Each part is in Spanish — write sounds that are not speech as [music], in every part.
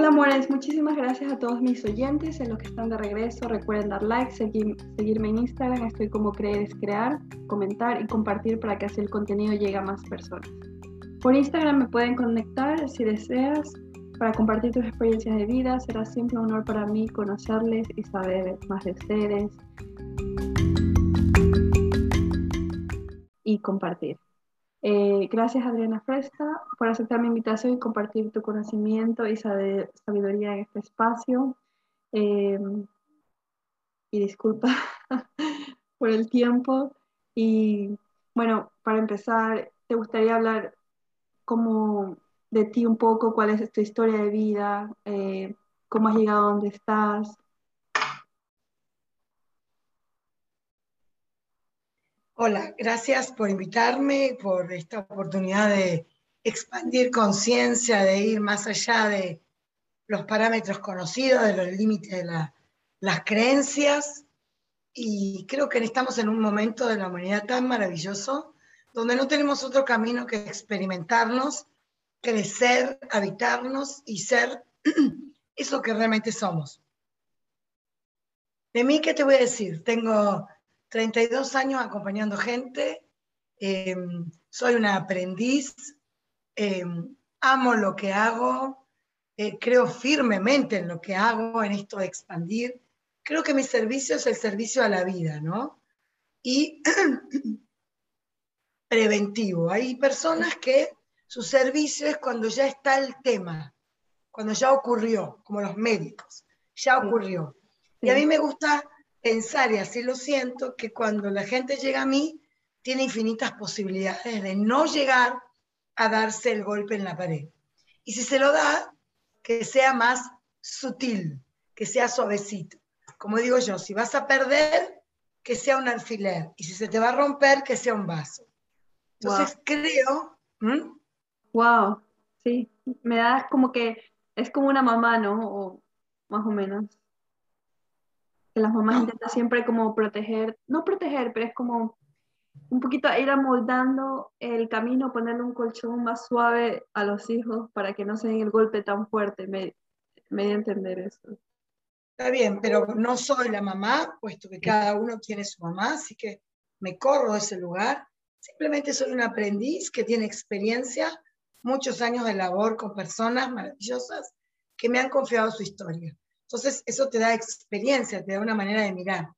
Hola amores, muchísimas gracias a todos mis oyentes, en los que están de regreso. Recuerden dar like, seguirme en Instagram, estoy como creer es crear, comentar y compartir para que así el contenido llegue a más personas. Por Instagram me pueden conectar si deseas para compartir tus experiencias de vida. Será siempre un honor para mí conocerles y saber más de ustedes y compartir. Eh, gracias Adriana Fresca por aceptar mi invitación y compartir tu conocimiento y sabiduría en este espacio. Em, y disculpa [laughs] por el tiempo. Y bueno, para empezar, ¿te gustaría hablar como de ti un poco? ¿Cuál es tu historia de vida? Eh, ¿Cómo has llegado a donde estás? Hola, gracias por invitarme, por esta oportunidad de expandir conciencia, de ir más allá de los parámetros conocidos, de los límites de las creencias. Y creo que estamos en un momento de la humanidad tan maravilloso, donde no tenemos otro camino que experimentarnos, crecer, habitarnos y ser [clears throat] eso que realmente somos. De mí, ¿qué te voy a decir? Tengo 32 años acompañando gente, em, soy una aprendiz, em, amo lo que hago, eh, creo firmemente en lo que hago, en esto de expandir. Creo que mi servicio es el servicio a la vida, ¿no? Y [clears throat] preventivo. Hay personas que su servicio es cuando ya está el tema, cuando ya ocurrió, como los médicos, ya ocurrió. Y a mí me gusta pensar, y así lo siento, que cuando la gente llega a mí, tiene infinitas posibilidades de no llegar a darse el golpe en la pared. Y si se lo da, que sea más sutil, que sea suavecito. Como digo yo, si vas a perder, que sea un alfiler. Y si se te va a romper, que sea un vaso. Entonces creo... Wow, sí, me da como que es como una mamá, ¿no? O más o menos que las mamás intentan siempre como proteger, no proteger, pero es como un poquito ir amoldando el camino, ponerle un colchón más suave a los hijos para que no se den el golpe tan fuerte. Me, me dio a entender eso. Está bien, pero no soy la mamá, puesto que cada uno tiene su mamá, así que me corro de ese lugar. Simplemente soy un aprendiz que tiene experiencia, muchos años de labor con personas maravillosas que me han confiado su historia. Entonces, eso te da experiencia, te da una manera de mirar.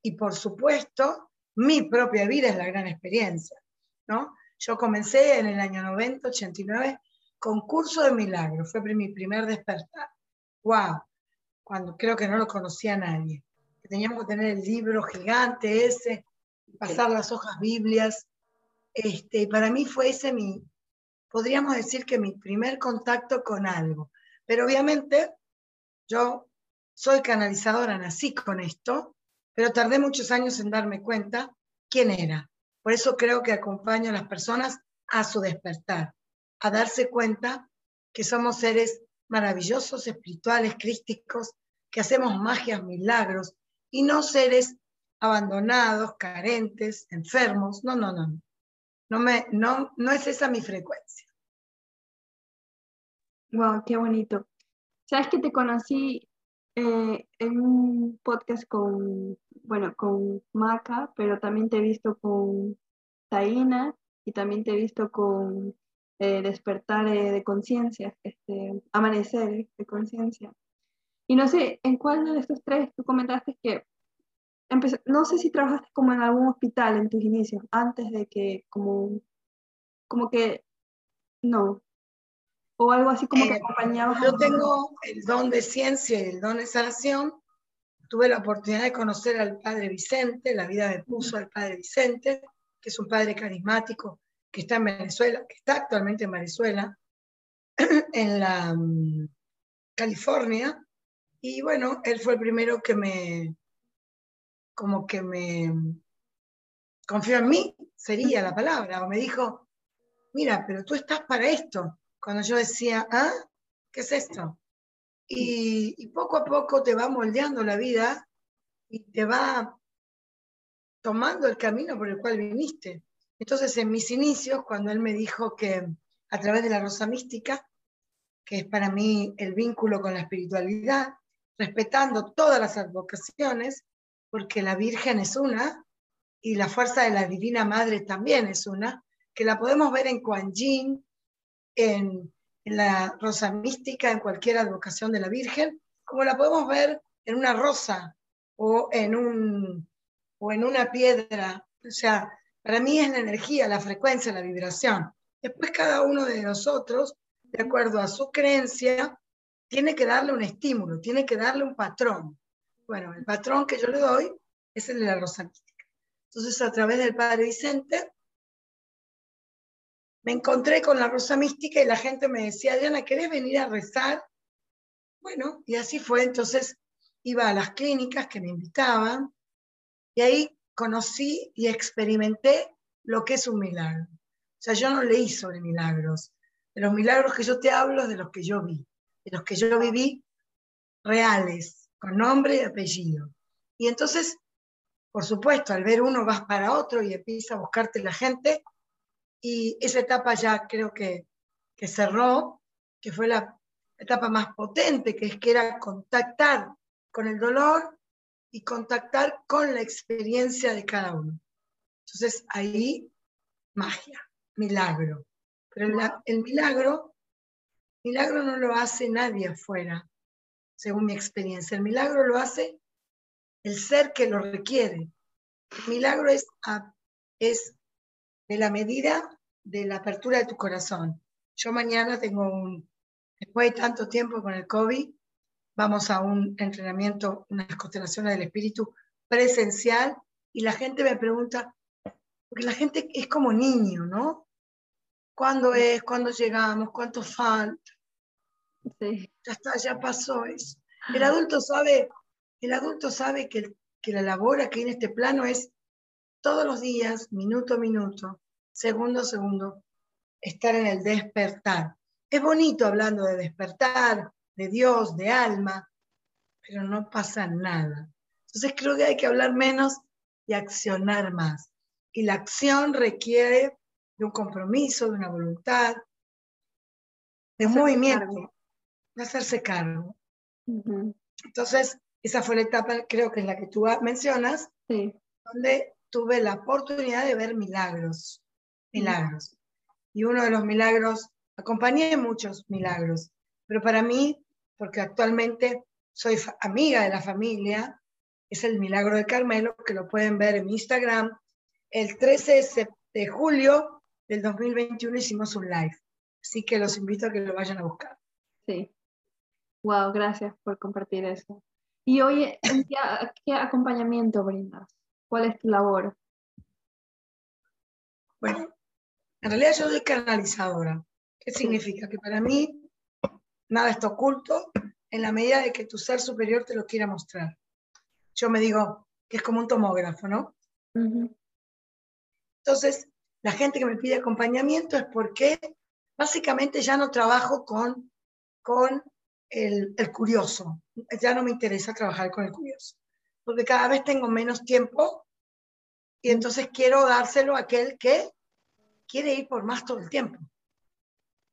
Y por supuesto, mi propia vida es la gran experiencia, ¿no? Yo comencé en el año 90, 89, con curso de milagro, fue mi primer despertar. ¡Wow! Cuando creo que no lo conocía nadie. Teníamos que tener el libro gigante ese, pasar las hojas biblias. Este, y para mí fue ese mi, podríamos decir que mi primer contacto con algo. Pero obviamente yo soy canalizadora, nací con esto, pero tardé muchos años en darme cuenta quién era. Por eso creo que acompaño a las personas a su despertar, a darse cuenta que somos seres maravillosos, espirituales, crísticos, que hacemos magias, milagros, y no seres abandonados, carentes, enfermos. No, no, no. No, me, no, no es esa mi frecuencia. Wow, qué bonito. Sabes que te conocí eh, en un podcast con, bueno, con Maca, pero también te he visto con Taina y también te he visto con eh, Despertar de Conciencia, este, Amanecer de Conciencia. Y no sé, ¿en cuál de estos tres tú comentaste que no sé si trabajaste como en algún hospital en tus inicios, antes de que como, como que, no, o algo así como que eh, acompañaba. Yo tengo el don de ciencia y el don de sanación. Tuve la oportunidad de conocer al padre Vicente, la vida me puso al padre Vicente, que es un padre carismático que está en Venezuela, que está actualmente en Venezuela, [clears throat] en la mm, California. Y bueno, él fue el primero que me, como que me confió en mí, sería la palabra, o me dijo, mira, pero tú estás para esto cuando yo decía, ¿ah? ¿Qué es esto? Y, poco a poco te va moldeando la vida y te va tomando el camino por el cual viniste. Entonces, en mis inicios, cuando él me dijo que a través de la rosa mística que es para mí el vínculo con la espiritualidad, respetando todas las advocaciones, porque la Virgen es una y la fuerza de la Divina Madre también es una, que la podemos ver en Kuan Yin, en, la Rosa Mística, en cualquier advocación de la Virgen, como la podemos ver en una rosa o en, un, o en una piedra. O sea, para mí es la energía, la frecuencia, la vibración. Después cada uno de nosotros, de acuerdo a su creencia, tiene que darle un estímulo, tiene que darle un patrón. Bueno, el patrón que yo le doy es el de la rosa mística. Entonces, a través del Padre Vicente, me encontré con la rosa mística y la gente me decía, Diana, ¿querés venir a rezar? Bueno, y así fue. Entonces, iba a las clínicas que me invitaban y ahí conocí y experimenté lo que es un milagro. O sea, yo no leí sobre milagros. De los milagros que yo te hablo de los que yo vi de los que yo viví reales, con nombre y apellido. Y entonces, por supuesto, al ver uno vas para otro y empieza a buscarte la gente, y esa etapa ya creo que, que cerró, que fue la etapa más potente, que es que era contactar con el dolor y contactar con la experiencia de cada uno. Entonces ahí, magia, milagro. Pero el milagro Milagro no lo hace nadie afuera, según mi experiencia. El milagro lo hace el ser que lo requiere. El milagro es, es de la medida de la apertura de tu corazón. Yo mañana tengo un, después de tanto tiempo con el COVID, vamos a un entrenamiento, unas constelaciones del espíritu presencial y la gente me pregunta, porque la gente es como niño, ¿no? ¿Cuándo es? ¿Cuándo llegamos? ¿Cuánto falta? Ya está, ya pasó eso. El adulto sabe, el adulto sabe que, que la labor aquí en este plano es todos los días, minuto a minuto, segundo segundo, estar en el despertar. Es bonito hablando de despertar, de Dios, de alma, pero no pasa nada. Entonces creo que hay que hablar menos y accionar más. Y la acción requiere de un compromiso, de una voluntad, de un movimiento, de hacerse cargo. Entonces, esa fue la etapa, creo que es la que tú mencionas, donde tuve la oportunidad de ver milagros, milagros. Y uno de los milagros, acompañé muchos milagros, pero para mí, porque actualmente soy amiga de la familia, es el milagro de Carmelo, que lo pueden ver en mi Instagram. El 13 de julio del 2021 hicimos un live. Así que los invito a que lo vayan a buscar. Sí. Wow, gracias por compartir eso. Y hoy, ¿qué, acompañamiento brindas? ¿Cuál es tu labor? Bueno, en realidad yo soy canalizadora. ¿Qué significa? Que para mí nada está oculto en la medida de que tu ser superior te lo quiera mostrar. Yo me digo que es como un tomógrafo, ¿no? Entonces, la gente que me pide acompañamiento es porque básicamente ya no trabajo con, con el, curioso, ya no me interesa trabajar con el curioso, porque cada vez tengo menos tiempo y entonces quiero dárselo a aquel que quiere ir por más todo el tiempo.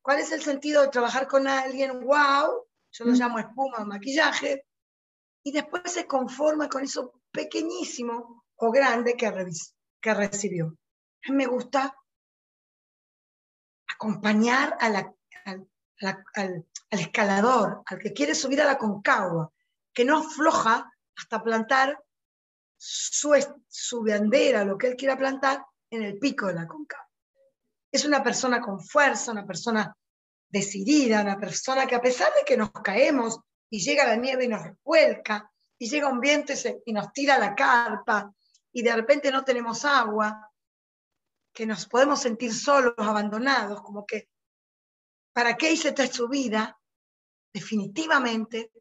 ¿Cuál es el sentido de trabajar con alguien? ¡Wow! Yo lo llamo espuma o maquillaje. Y después se conforma con eso pequeñísimo o grande que, que recibió me gusta acompañar al, escalador, al que quiere subir a la concagua, que no afloja hasta plantar su, su bandera, lo que él quiera plantar, en el pico de la concagua. Es una persona con fuerza, una persona decidida, una persona que a pesar de que nos caemos y llega la nieve y nos revuelca, y llega un viento y, nos tira la carpa, y de repente no tenemos agua, que nos podemos sentir solos, abandonados, como que, ¿para qué hice esta su vida? Definitivamente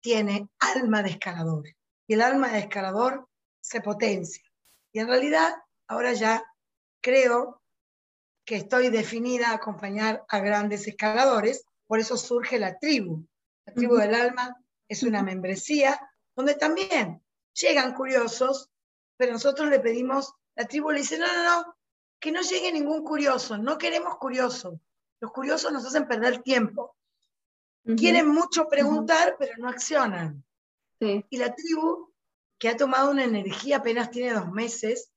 tiene alma de escalador. Y el alma de escalador se potencia. Y en realidad, ahora ya creo que estoy definida a acompañar a grandes escaladores, por eso surge la tribu. La tribu del alma es una membresía donde también llegan curiosos, pero nosotros le pedimos la tribu le dice, no, no, no, que no llegue ningún curioso, no queremos curiosos. Los curiosos nos hacen perder tiempo. Quieren mucho preguntar, pero no accionan. Y la tribu, que ha tomado una energía, apenas tiene dos meses,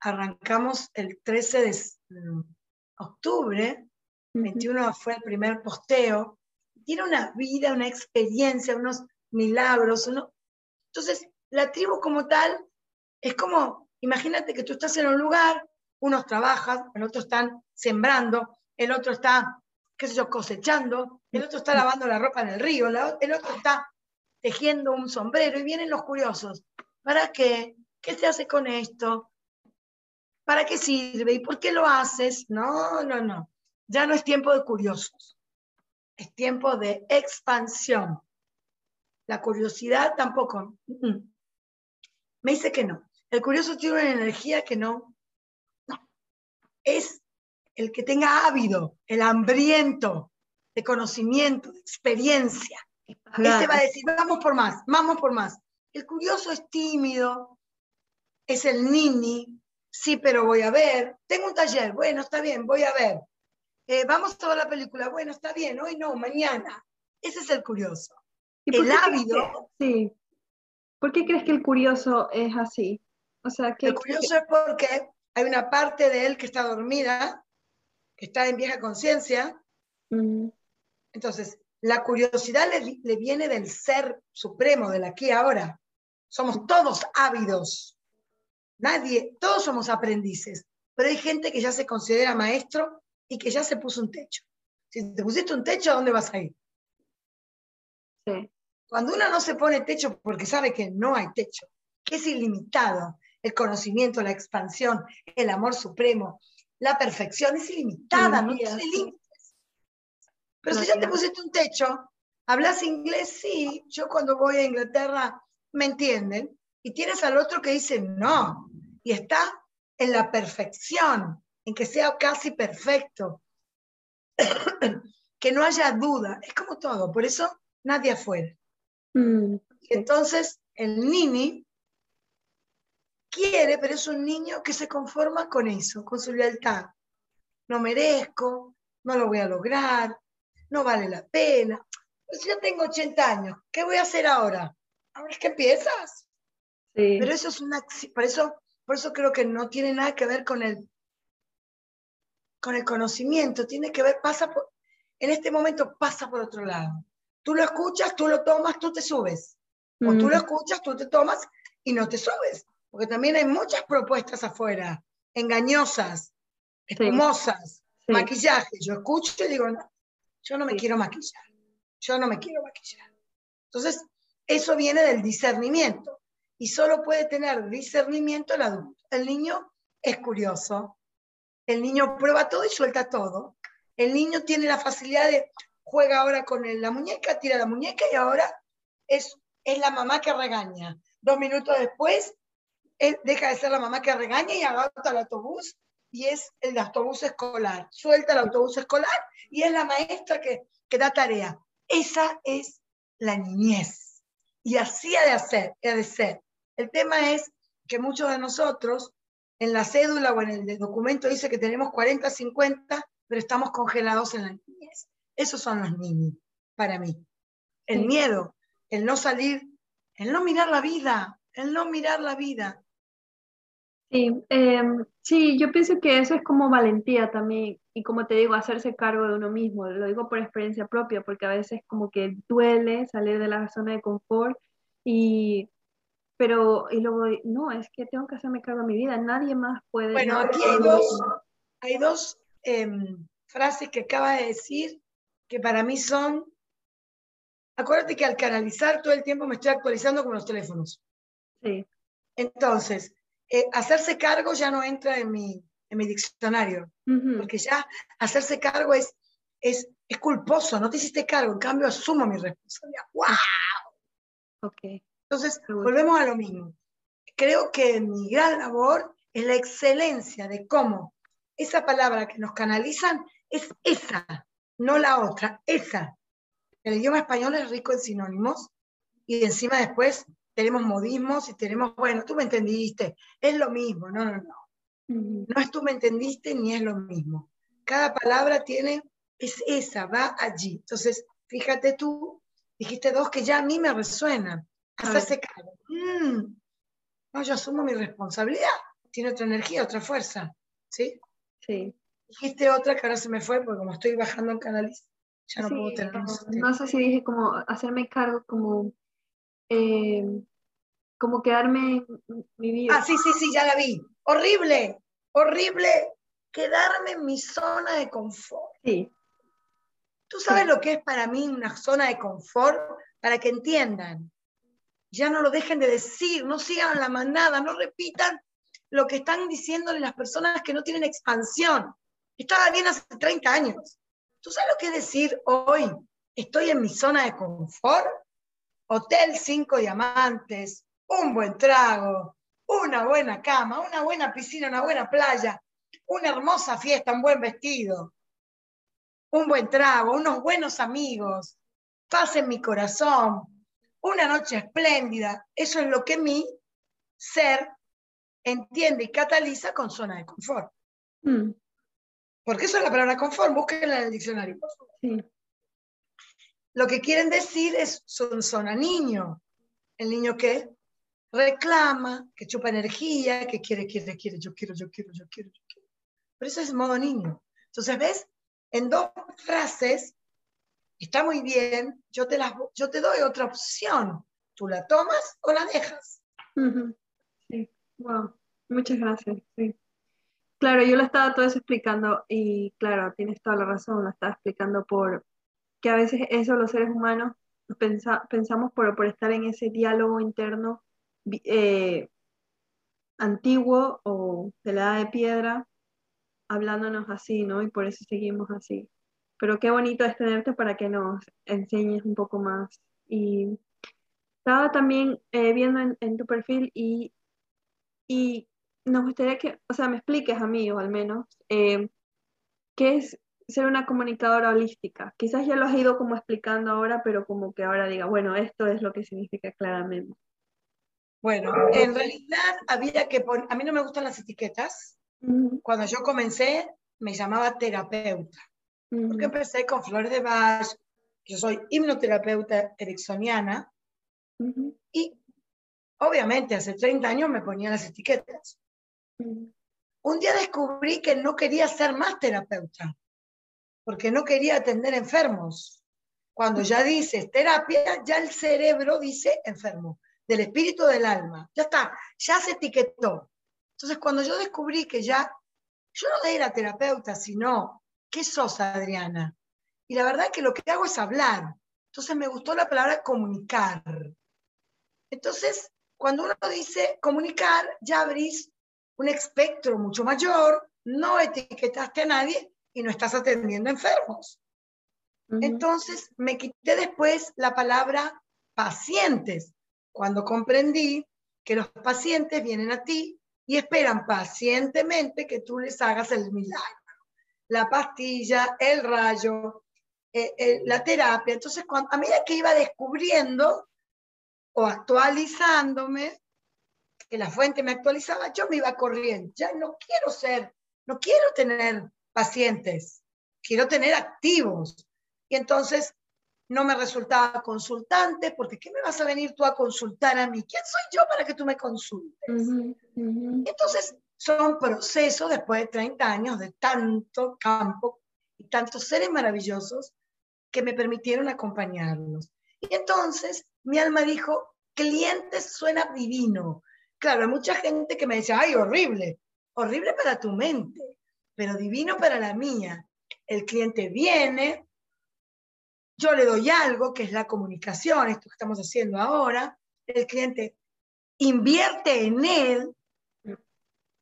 arrancamos el 13 de octubre, 21 fue el primer posteo, tiene una vida, una experiencia, unos milagros. Entonces, la tribu como tal es como, imagínate que tú estás en un lugar, unos trabajan, el otro están sembrando, el otro está, qué sé yo, cosechando, el otro está lavando la ropa en el río, el otro está tejiendo un sombrero y vienen los curiosos. ¿Para qué? ¿Qué se hace con esto? ¿Para qué sirve? ¿Y por qué lo haces? No, no, no. Ya no es tiempo de curiosos. Es tiempo de expansión. La curiosidad tampoco. Me dice que no. El curioso tiene una energía que no. No. Es el que tenga ávido, el hambriento de conocimiento, de experiencia. Ese va a decir, vamos por más, vamos por más. El curioso es tímido, es el nini, sí, pero voy a ver. Tengo un taller, bueno, está bien, voy a ver. Eh, vamos a ver la película, bueno, está bien, hoy no, mañana. Ese es el curioso. El ávido. sí. ¿Por qué crees que el curioso es así? O sea, que, el curioso es porque hay una parte de él que está dormida, que está en vieja conciencia. Mm. Entonces, la curiosidad le, viene del ser supremo, del aquí y ahora. Somos todos ávidos. Nadie, todos somos aprendices, pero hay gente que ya se considera maestro y que ya se puso un techo. Si te pusiste un techo, ¿a dónde vas a ir? Sí. Cuando uno no se pone techo porque sabe que no hay techo, que es ilimitado, el conocimiento, la expansión, el amor supremo, la perfección es ilimitada, no tiene límites. Pero si ya te pusiste un techo, hablas inglés, sí, yo cuando voy a Inglaterra me entienden, y tienes al otro que dice no, y está en la perfección, en que sea casi perfecto, [coughs] que no haya duda, es como todo, por eso nadie afuera. Mm, entonces el nini quiere, pero es un niño que se conforma con eso, con su lealtad. No merezco, no lo voy a lograr, no vale la pena. Pues yo tengo 80 años, ¿qué voy a hacer ahora? Ahora es que empiezas. Pero eso es una, por eso, por eso creo que no tiene nada que ver con el, con el conocimiento, tiene que ver, pasa por, en este momento pasa por otro lado. Tú lo escuchas, tú lo tomas, tú te subes. O tú lo escuchas, tú te tomas y no te subes porque también hay muchas propuestas afuera, engañosas, espumosas, maquillaje. Yo escucho y digo, no, yo no me quiero maquillar, yo no me quiero maquillar. Entonces, eso viene del discernimiento y solo puede tener discernimiento el adulto. El niño es curioso, el niño prueba todo y suelta todo. El niño tiene la facilidad de juega ahora con la muñeca, tira la muñeca y ahora es, es la mamá que regaña. Dos minutos después deja de ser la mamá que regaña y agarra el autobús y es el autobús escolar. Suelta el autobús escolar y es la maestra que, que da tarea. Esa es la niñez. Y así ha de, hacer, ha de ser. El tema es que muchos de nosotros en la cédula o en el documento dice que tenemos 40, 50, pero estamos congelados en la niñez. Esos son los niños, para mí. El miedo, el no salir, el no mirar la vida, el no mirar la vida. Sí, em, sí, yo pienso que eso es como valentía también y como te digo, hacerse cargo de uno mismo. Lo digo por experiencia propia porque a veces como que duele salir de la zona de confort y pero y luego no, es que tengo que hacerme cargo de mi vida, nadie más puede. Bueno, aquí hay dos, hay dos em, frases que acaba de decir que para mí son, acuérdate que al canalizar todo el tiempo me estoy actualizando con los teléfonos. Sí. Entonces, eh, hacerse cargo ya no entra en mi, en mi diccionario, porque ya hacerse cargo es, es, es, culposo, no te hiciste cargo, en cambio asumo mi responsabilidad. ¡Wow! Okay. Entonces, volvemos a lo mismo. Creo que mi gran labor es la excelencia de cómo esa palabra que nos canalizan es esa, no la otra, esa. El idioma español es rico en sinónimos y encima después tenemos modismos y tenemos, bueno, tú me entendiste, es lo mismo, no, no, no. No es tú me entendiste ni es lo mismo. Cada palabra tiene, es esa, va allí. Entonces, fíjate tú, dijiste dos que ya a mí me resuenan. Hacerse cargo. Mm, no, yo asumo mi responsabilidad. Tiene otra energía, otra fuerza. ¿Sí? Sí. Dijiste otra que ahora se me fue porque como estoy bajando el canal, ya no Sí, puedo tener no, no sé si dije como hacerme cargo, como, eh, como quedarme en mi vida. Ah, sí, sí, sí, ya la vi. Horrible, horrible quedarme en mi zona de confort. Sí, ¿Tú sabes Sí. lo que es para mí una zona de confort? Para que entiendan. Ya no lo dejen de decir, no sigan la manada, no repitan lo que están diciéndole las personas que no tienen expansión. Estaba bien hace 30 años. ¿Tú sabes lo que decir hoy? Estoy en mi zona de confort. Hotel cinco diamantes, un buen trago, una buena cama, una buena piscina, una buena playa, una hermosa fiesta, un buen vestido, un buen trago, unos buenos amigos, paz en mi corazón, una noche espléndida. Eso es lo que mi ser entiende y cataliza con zona de confort. Mm, Porque eso es la palabra confort, búsquenla en el diccionario. sí, Lo que quieren decir es son zona niño. El niño que reclama, que chupa energía, que quiere, quiere, quiere, yo quiero, yo quiero, yo quiero, yo quiero. Pero eso es modo niño. Entonces, ¿ves? En dos frases está muy bien, yo te, las, yo te doy otra opción. Tú la tomas o la dejas. sí, wow, muchas gracias. Claro, yo lo estaba todo eso explicando y claro, tienes toda la razón, lo estaba explicando por que a veces eso los seres humanos nos pensa- pensamos por, por estar en ese diálogo interno eh, antiguo o de la edad de piedra, hablándonos así, ¿no? Y por eso seguimos así. Pero qué bonito es tenerte para que nos enseñes un poco más. Y estaba también eh, viendo en, en tu perfil y, y nos gustaría que, o sea, me expliques a mí, o al menos, eh, qué es ser una comunicadora holística. Quizás ya lo has ido como explicando ahora, pero como que ahora diga, bueno, esto es lo que significa claramente. Bueno, en realidad había que poner, a mí no me gustan las etiquetas. Cuando yo comencé, me llamaba terapeuta. Porque empecé con flores de Bach, yo soy hipnoterapeuta ericksoniana, ujú, y obviamente hace 30 años me ponía las etiquetas. ujú, Un día descubrí que no quería ser más terapeuta, porque no quería atender enfermos. Cuando ya dices terapia, ya el cerebro dice enfermo, del espíritu del alma. Ya está, ya se etiquetó. Entonces, cuando yo descubrí que ya, yo no era terapeuta, sino, ¿qué sos, Adriana? Y la verdad que lo que hago es hablar. Entonces me gustó la palabra comunicar. Entonces, cuando uno dice comunicar, ya abrís un espectro mucho mayor, no etiquetaste a nadie y no estás atendiendo enfermos. Entonces me quité después la palabra pacientes, cuando comprendí que los pacientes vienen a ti y esperan pacientemente que tú les hagas el milagro. La pastilla, el rayo, eh, eh, la terapia. Entonces, cuando, a medida que iba descubriendo o actualizándome, que la fuente me actualizaba, yo me iba corriendo. Ya no quiero ser, no quiero tener pacientes, quiero tener activos. Y entonces no me resultaba consultante, porque ¿qué me vas a venir tú a consultar a mí? ¿Quién soy yo para que tú me consultes? Entonces, son procesos después de 30 años de tanto campo y tantos seres maravillosos que me permitieron acompañarlos. Y entonces mi alma dijo, clientes suena divino. Claro, hay mucha gente que me decía, ay, horrible, horrible para tu mente, pero divino para la mía. El cliente viene, yo le doy algo, que es la comunicación, esto que estamos haciendo ahora, el cliente invierte en él,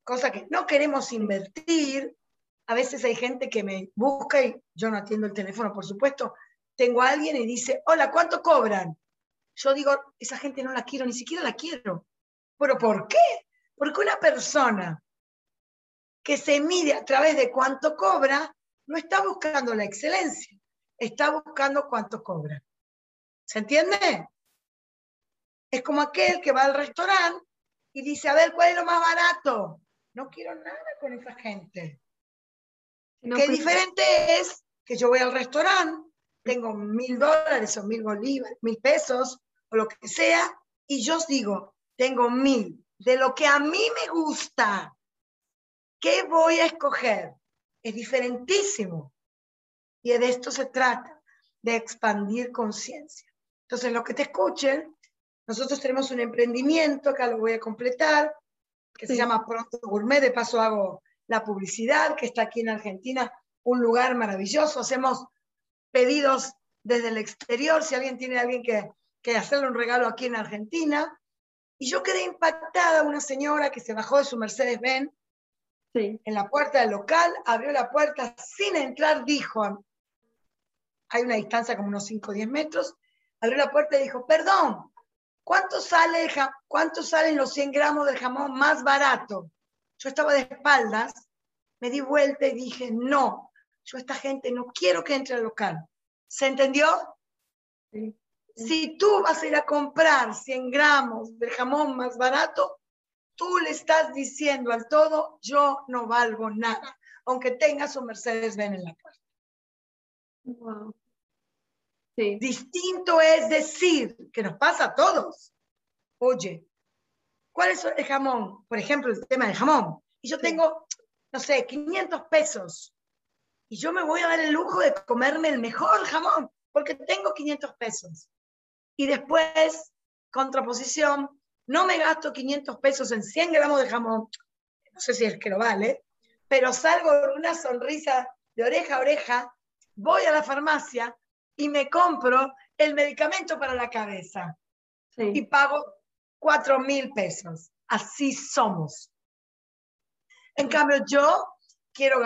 cosa que no queremos invertir. A veces hay gente que me busca y yo no atiendo el teléfono, por supuesto. Tengo a alguien y dice, hola, ¿cuánto cobran? Yo digo, esa gente no la quiero, ni siquiera la quiero. ¿Pero por qué? Porque una persona que se mide a través de cuánto cobra, no está buscando la excelencia, está buscando cuánto cobra. ¿Se entiende? Es como aquel que va al restaurante y dice, a ver, ¿cuál es lo más barato? No quiero nada con esa gente. No, Qué pues, diferente es que yo voy al restaurante, tengo mil dólares o mil bolívares, mil pesos o lo que sea, y yo os digo, tengo mil, de lo que a mí me gusta, ¿qué voy a escoger? Es diferentísimo. Y de esto se trata, de expandir conciencia. Entonces, los que te escuchen, nosotros tenemos un emprendimiento, acá lo voy a completar, que se llama Pronto Gourmet, de paso hago la publicidad, que está aquí en Argentina, un lugar maravilloso. Hacemos pedidos desde el exterior, si alguien tiene alguien que, que hacerle un regalo aquí en Argentina. Y yo quedé impactada, una señora que se bajó de su Mercedes-Benz Sí. en la puerta del local, abrió la puerta sin entrar, dijo, hay una distancia como unos 5 o 10 metros, abrió la puerta y dijo, perdón, ¿cuánto, sale el ja- ¿cuánto salen los 100 gramos del jamón más barato? Yo estaba de espaldas, me di vuelta y dije, no, yo a esta gente no quiero que entre al local. ¿Se entendió? Sí. Si tú vas a ir a comprar 100 gramos del jamón más barato, tú le estás diciendo al todo, yo no valgo nada, aunque tengas un Mercedes-Benz en la puerta. Wow. Sí. Distinto es decir, que nos pasa a todos. Oye, ¿cuál es el jamón? Por ejemplo, el tema del jamón. Y yo tengo, no sé, 500 pesos. Y yo me voy a dar el lujo de comerme el mejor jamón, porque tengo 500 pesos. Y después, contraposición, no me gasto 500 pesos en 100 gramos de jamón, no sé si es que lo vale, pero salgo con una sonrisa de oreja a oreja, voy a la farmacia y me compro el medicamento para la cabeza y pago 4 mil pesos. Así somos. En cambio, yo quiero,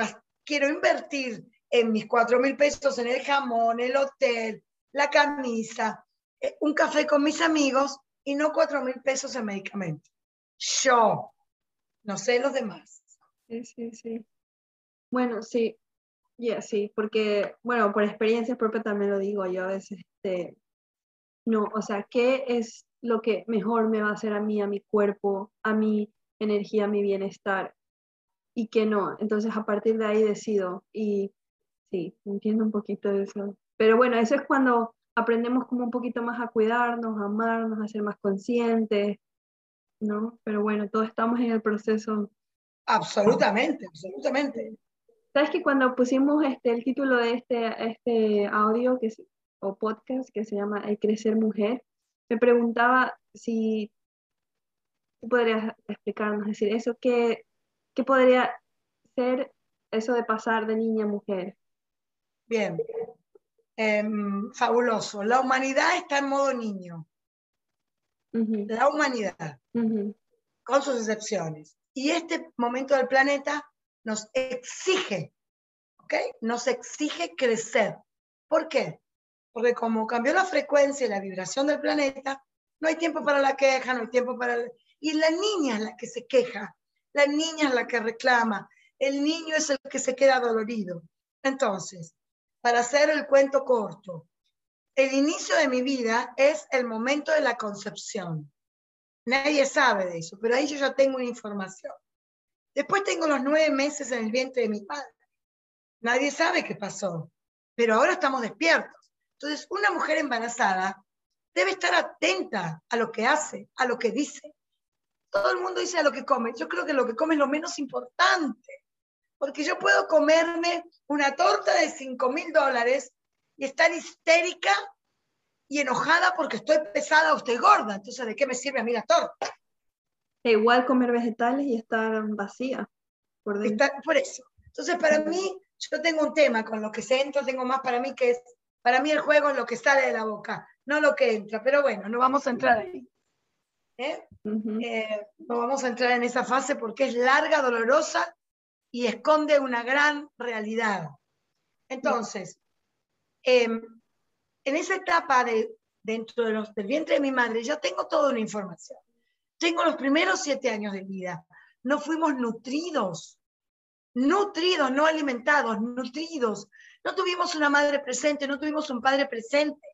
quiero invertir en mis 4 mil pesos en el jamón, el hotel, la camisa, eh, un café con mis amigos y no 4 mil pesos en medicamento. Yo, no sé los demás. Sí, sí, sí. Bueno, sí, ya sí, porque, bueno, por experiencia propia también lo digo, yo a veces, este, no, o sea, ¿qué es lo que mejor me va a hacer a mí, a mi cuerpo, a mi energía, a mi bienestar? Y qué no. Entonces, a partir de ahí decido, y sí, entiendo un poquito de eso. Pero bueno, eso es cuando aprendemos como un poquito más a cuidarnos, a amarnos, a ser más conscientes, ¿no? Pero bueno, todos estamos en el proceso. Absolutamente, absolutamente. ¿Sabes que cuando pusimos este, el título de este, este audio que es- o podcast que se llama El crecer mujer, me preguntaba si tú podrías explicarnos, decir, eso, ¿qué, qué podría ser eso de pasar de niña a mujer? Bien. Em, fabuloso. La humanidad está en modo niño. Ujú, La humanidad. ujú, con sus excepciones. Y este momento del planeta nos exige, ¿ok? Nos exige crecer. ¿Por qué? Porque como cambió la frecuencia y la vibración del planeta, no hay tiempo para la queja, no hay tiempo para... Y la niña es la que se queja, la niña es la que reclama, el niño es el que se queda dolorido. Entonces, para hacer el cuento corto, el inicio de mi vida es el momento de la concepción. Nadie sabe de eso, pero ahí yo ya tengo una información. Después tengo los nueve meses en el vientre de mi padre. Nadie sabe qué pasó, pero ahora estamos despiertos. Entonces, una mujer embarazada debe estar atenta a lo que hace, a lo que dice. Todo el mundo dice a lo que come. Yo creo que lo que come es lo menos importante, porque yo puedo comerme una torta de 5 mil dólares y estar histérica y enojada porque estoy pesada o estoy gorda. Entonces, ¿de qué me sirve a mí la torta? E igual comer vegetales y estar vacía por. Está- por eso. Entonces, para mí, yo tengo un tema con lo que se entra, tengo más para mí que es, para mí el juego es lo que sale de la boca, no lo que entra. Pero bueno, no vamos a entrar ahí. ¿eh? Eh, no vamos a entrar en esa fase porque es larga, dolorosa y esconde una gran realidad. Entonces, em, en esa etapa de, dentro de los, del vientre de mi madre, yo tengo toda una información. Tengo los primeros siete años de vida. No fuimos nutridos, nutridos, no alimentados, nutridos. No tuvimos una madre presente, no tuvimos un padre presente.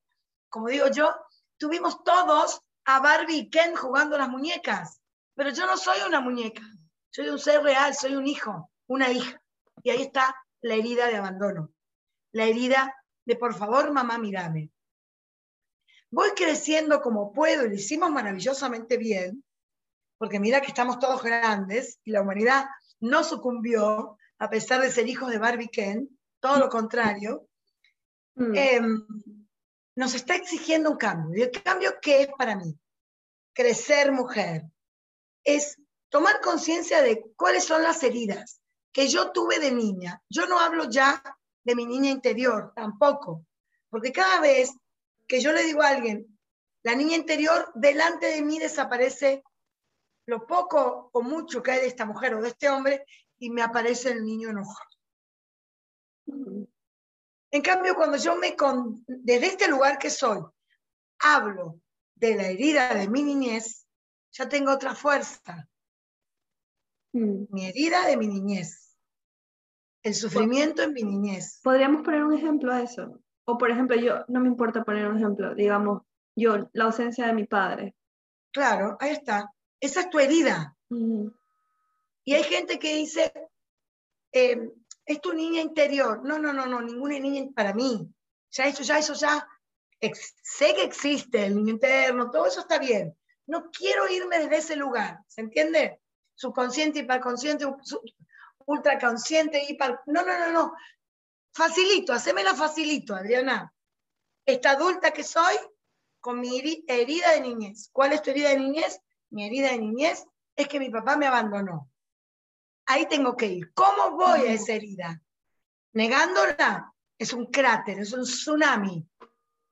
Como digo yo, tuvimos todos a Barbie y Ken jugando las muñecas. Pero yo no soy una muñeca, soy un ser real, soy un hijo, una hija. Y ahí está la herida de abandono, la herida de por favor, mamá, mírame. Voy creciendo como puedo y lo hicimos maravillosamente bien, porque mira que estamos todos grandes y la humanidad no sucumbió a pesar de ser hijos de Barbie Ken, todo lo contrario. Mm. Em, nos está exigiendo un cambio. ¿Y el cambio qué es para mí? Crecer mujer. Es tomar conciencia de cuáles son las heridas que yo tuve de niña. Yo no hablo ya de mi niña interior, tampoco, porque cada vez que yo le digo a alguien, la niña interior, delante de mí desaparece lo poco o mucho que hay de esta mujer o de este hombre y me aparece el niño enojado. En cambio, cuando yo me, con, desde este lugar que soy, hablo de la herida de mi niñez, ya tengo otra fuerza. Mm. Mi herida de mi niñez. El sufrimiento en mi niñez. ¿Podríamos poner un ejemplo a eso? O por ejemplo, yo, no me importa poner un ejemplo, digamos, yo, la ausencia de mi padre. Claro, ahí está. Esa es tu herida. Y hay gente que dice, eh, es tu niña interior. No, no, no, no, ninguna niña para mí. Ya eso, ya eso, ya. sé que existe el niño interno, todo eso está bien. No quiero irme desde ese lugar, ¿se entiende? Subconsciente, hiperconsciente, ultraconsciente, hiper... No, no, no, no. Facilito, hacémela facilito, Adriana. Esta adulta que soy, con mi herida de niñez. ¿Cuál es tu herida de niñez? Mi herida de niñez es que mi papá me abandonó ahí tengo que ir. ¿Cómo voy a esa herida? Negándola es un cráter, es un tsunami.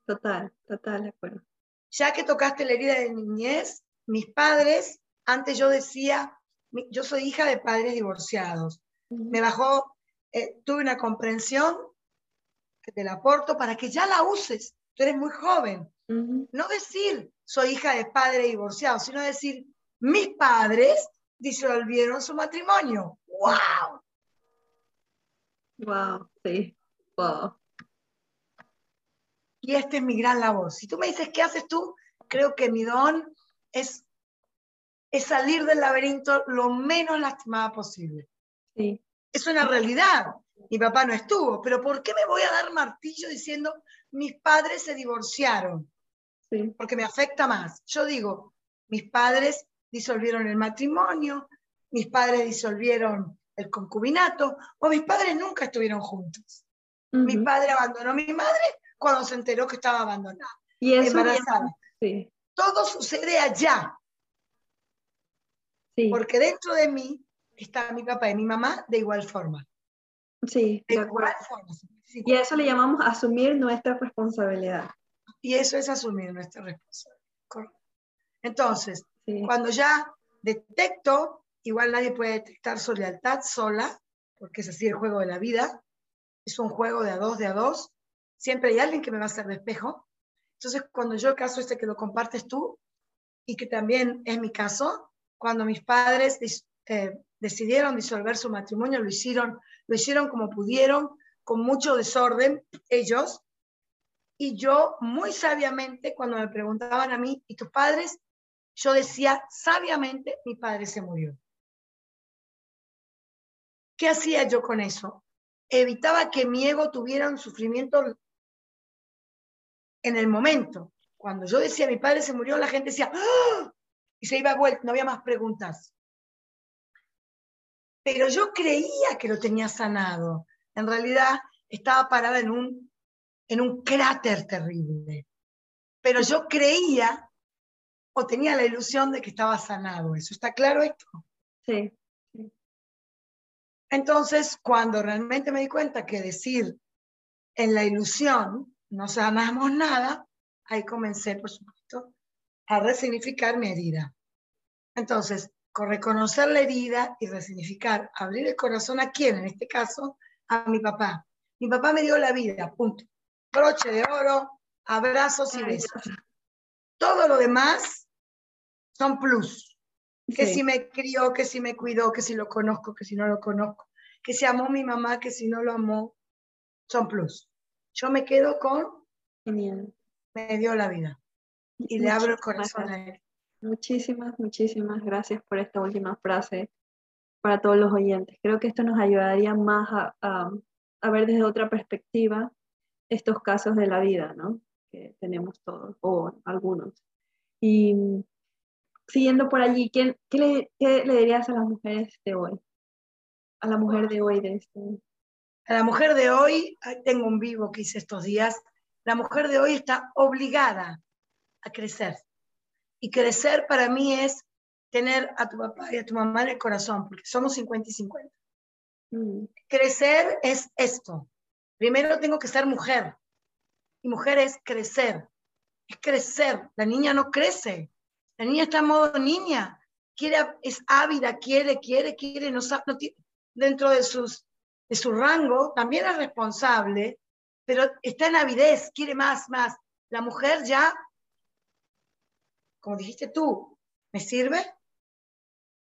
Total, total, de acuerdo. Ya que tocaste la herida de niñez, mis padres, antes yo decía, yo soy hija de padres divorciados. Me bajó, eh, tuve una comprensión que te la aporto para que ya la uses. Tú eres muy joven. No decir soy hija de padres divorciados, sino decir mis padres disolvieron su matrimonio. ¡Wow! Wow, sí. Wow. Y esta es mi gran labor. Si tú me dices, ¿qué haces tú? Creo que mi don es, es salir del laberinto lo menos lastimada posible. Sí. Es una realidad. Mi papá no estuvo, pero ¿por qué me voy a dar martillo diciendo mis padres se divorciaron? Sí. Porque me afecta más. Yo digo, mis padres disolvieron el matrimonio, mis padres disolvieron el concubinato, o mis padres nunca estuvieron juntos. Mi padre abandonó a mi madre cuando se enteró que estaba abandonada, y embarazada. Todo sucede allá. Porque dentro de mí está mi papá y mi mamá de igual forma. Sí, de, igual forma. Y a eso le llamamos asumir nuestra responsabilidad. Y eso es asumir nuestra responsabilidad. Entonces, cuando ya detecto, igual nadie puede detectar su lealtad sola, porque es así el juego de la vida, es un juego de a dos, de a dos, siempre hay alguien que me va a hacer de espejo. Entonces, cuando yo el caso este que lo compartes tú, y que también es mi caso, cuando mis padres eh, decidieron disolver su matrimonio, lo hicieron, lo hicieron como pudieron, con mucho desorden, ellos, y yo muy sabiamente, cuando me preguntaban a mí, ¿y tus padres? yo decía, sabiamente, mi padre se murió. ¿Qué hacía yo con eso? Evitaba que mi ego tuviera un sufrimiento en el momento. Cuando yo decía, mi padre se murió, la gente decía, ¡Ah! y se iba a vuelta, no había más preguntas. Pero yo creía que lo tenía sanado. En realidad estaba parada en un, en un cráter terrible. Pero yo creía o tenía la ilusión de que estaba sanado. ¿Eso está claro esto? Sí. Entonces, cuando realmente me di cuenta que decir en la ilusión no sanamos nada, ahí comencé, por supuesto, a resignificar mi herida. Entonces, con reconocer la herida y resignificar, abrir el corazón a quién, en este caso, a mi papá. Mi papá me dio la vida, punto. Broche de oro, abrazos y besos. Todo lo demás son plus. Que si me crió, que si me cuidó, que si lo conozco, que si no lo conozco, que si amó mi mamá, que si no lo amó, son plus. Yo me quedo con, Genial. me dio la vida y le abro el corazón a él. Muchísimas, muchísimas gracias por esta última frase para todos los oyentes. Creo que esto nos ayudaría más a, a ver desde otra perspectiva estos casos de la vida, ¿no? Que tenemos todos, o algunos. Y siguiendo por allí, ¿qué, le, dirías a las mujeres de hoy? A la mujer de hoy de este. A la mujer de hoy, tengo un vivo que hice estos días, la mujer de hoy está obligada a crecer. Y crecer para mí es tener a tu papá y a tu mamá en el corazón, porque somos 50 y 50. Mm. Crecer es esto. Primero tengo que ser mujer. Y mujer es crecer. Es crecer. La niña no crece. La niña está en modo niña. Quiere, es ávida, quiere, quiere, quiere, dentro de, de su rango, también es responsable, pero está en avidez, quiere más, más. La mujer ya, como dijiste tú, ¿me sirve?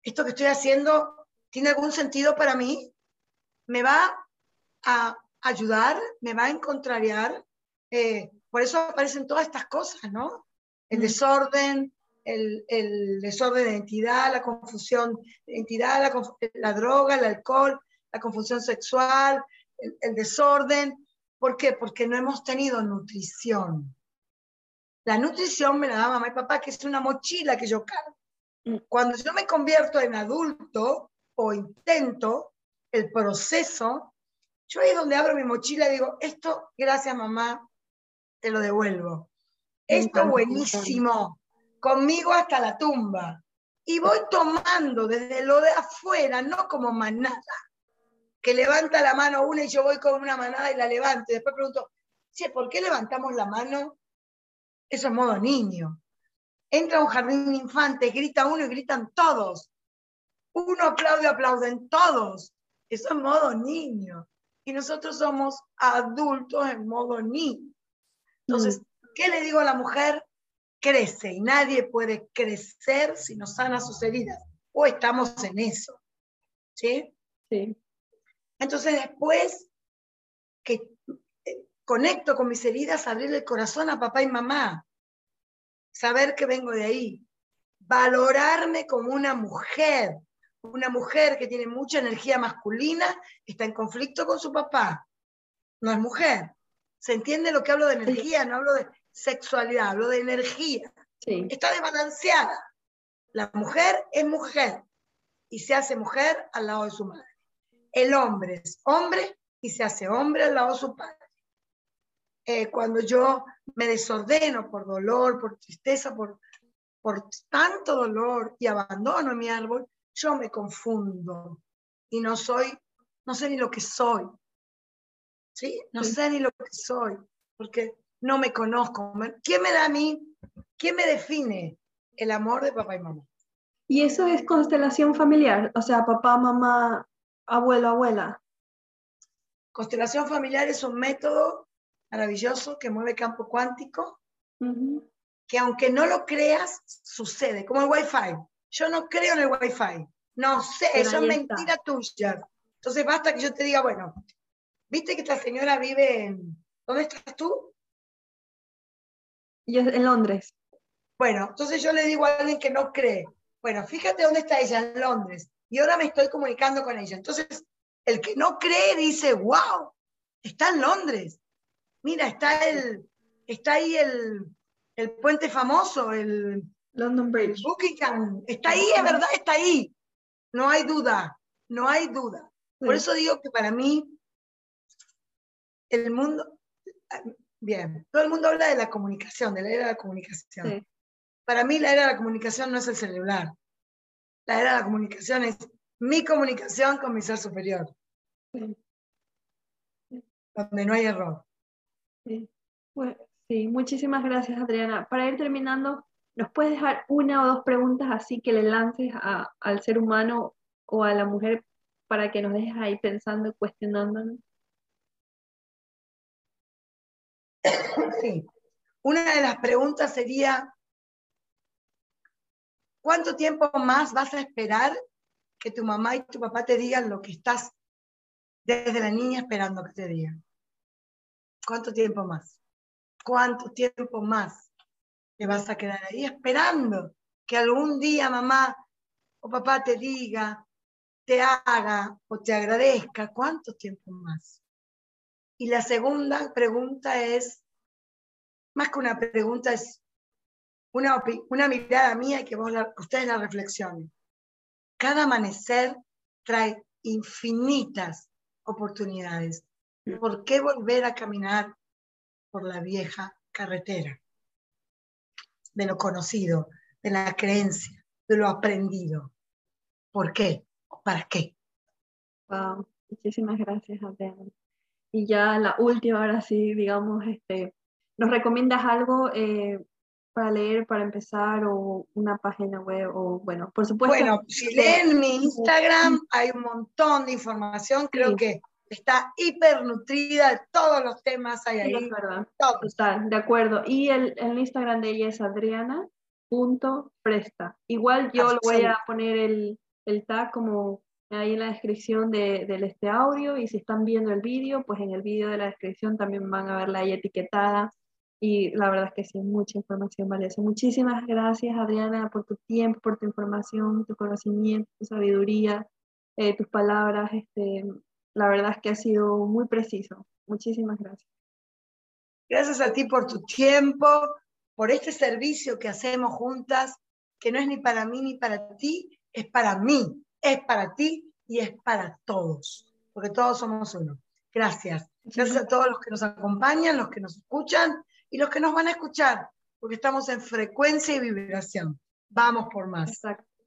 ¿Esto que estoy haciendo tiene algún sentido para mí? ¿Me va a ayudar? ¿Me va a contrariar? Eh, por eso aparecen todas estas cosas, ¿no? El desorden, el, desorden de identidad, la confusión de identidad, la, droga, el alcohol, la confusión sexual, el, desorden. ¿Por qué? Porque no hemos tenido nutrición. La nutrición me la da mamá y papá, que es una mochila que yo cargo. Mm. Cuando yo me convierto en adulto o intento el proceso, yo ahí es donde abro mi mochila y digo, esto, gracias mamá, te lo devuelvo. Esto buenísimo, conmigo hasta la tumba. Y voy tomando desde lo de afuera, no como manada, que levanta la mano una y yo voy con una manada y la levanto. Y después pregunto, che, ¿por qué levantamos la mano? Eso es modo niño. Entra a un jardín infante, grita uno y gritan todos. Uno aplaude, aplauden todos. Eso es modo niño. Y nosotros somos adultos en modo niño. Entonces, mm. ¿qué le digo a la mujer? Crece y nadie puede crecer si no sana sus heridas. O estamos en eso. ¿Sí? Sí. Entonces, después que eh, conecto con mis heridas, abrirle el corazón a papá y mamá. Saber que vengo de ahí. Valorarme como una mujer. Una mujer que tiene mucha energía masculina, está en conflicto con su papá. No es mujer ¿Se entiende lo que hablo de energía? No hablo de sexualidad, hablo de energía. Está desbalanceada. La mujer es mujer y se hace mujer al lado de su madre. El hombre es hombre y se hace hombre al lado de su padre. Eh, cuando yo me desordeno por dolor, por tristeza, por, por tanto dolor y abandono mi árbol, yo me confundo y no soy, no sé ni lo que soy. ¿sí? No sé ni lo que soy, porque no me conozco. ¿Quién me da a mí? ¿Quién me define el amor de papá y mamá? Y eso es constelación familiar, o sea, papá, mamá, abuelo, abuela. Constelación familiar es un método maravilloso que mueve campo cuántico, que aunque no lo creas, sucede, como el Wi-Fi. Yo no creo en el Wi-Fi. No sé, eso es mentira tuya. Entonces basta que yo te diga, bueno, ¿Viste que esta señora vive en... ¿Dónde estás tú? Yo en Londres. Bueno, entonces yo le digo a alguien que no cree, bueno, fíjate dónde está ella, en Londres, y ahora me estoy comunicando con ella. Entonces, el que no cree dice, wow, está en Londres. Mira, está, el, está ahí el, el puente famoso, el London Bridge. Buckingham. Está ahí, es verdad, está ahí. No hay duda, no hay duda. Por eso digo que para mí el mundo, bien, todo el mundo habla de la comunicación, de la era de la comunicación. Para mí la era de la comunicación no es el celular. La era de la comunicación es mi comunicación con mi ser superior. Donde no hay error. Sí. sí, muchísimas gracias Adriana. Para ir terminando, ¿nos puedes dejar una o dos preguntas así que le lances al ser humano o a la mujer para que nos dejes ahí pensando cuestionándonos? Sí. Una de las preguntas sería, ¿cuánto tiempo más vas a esperar que tu mamá y tu papá te digan lo que estás desde la niña esperando que te digan? ¿Cuánto tiempo más? ¿Cuánto tiempo más te vas a quedar ahí esperando que algún día mamá o papá te diga, te haga o te agradezca? ¿Cuánto tiempo más? Y la segunda pregunta es, más que una pregunta, es una, una mirada mía y que vos ustedes la reflexionen. Cada amanecer trae infinitas oportunidades. ¿Por qué volver a caminar por la vieja carretera? De lo conocido, de la creencia, de lo aprendido. ¿Por qué? ¿Para qué? Wow, muchísimas gracias, Adriana. Y ya la última, ahora sí, digamos, este, ¿nos recomiendas algo eh, para leer, para empezar, o una página web, o bueno, por supuesto. Bueno, si leen mi Instagram, hay un montón de información, creo que está hiper nutrida de todos los temas hay ahí. Sí, Total, de acuerdo. Y el, el, Instagram de ella es adriana.presta. Igual yo le voy a poner el, el tag como ahí en la descripción de, de, este audio y si están viendo el vídeo, pues en el vídeo de la descripción también van a verla ahí etiquetada y la verdad es que sí, mucha información valiosa. Muchísimas gracias, Adriana, por tu tiempo, por tu información, tu conocimiento, tu sabiduría, eh, tus palabras. Este, la verdad es que ha sido muy preciso. Muchísimas gracias. Gracias a ti por tu tiempo, por este servicio que hacemos juntas, que no es ni para mí ni para ti, es para mí, es para ti y es para todos, porque todos somos uno. Gracias. Gracias a todos los que nos acompañan, los que nos escuchan y los que nos van a escuchar, porque estamos en frecuencia y vibración. Vamos por más. Exacto.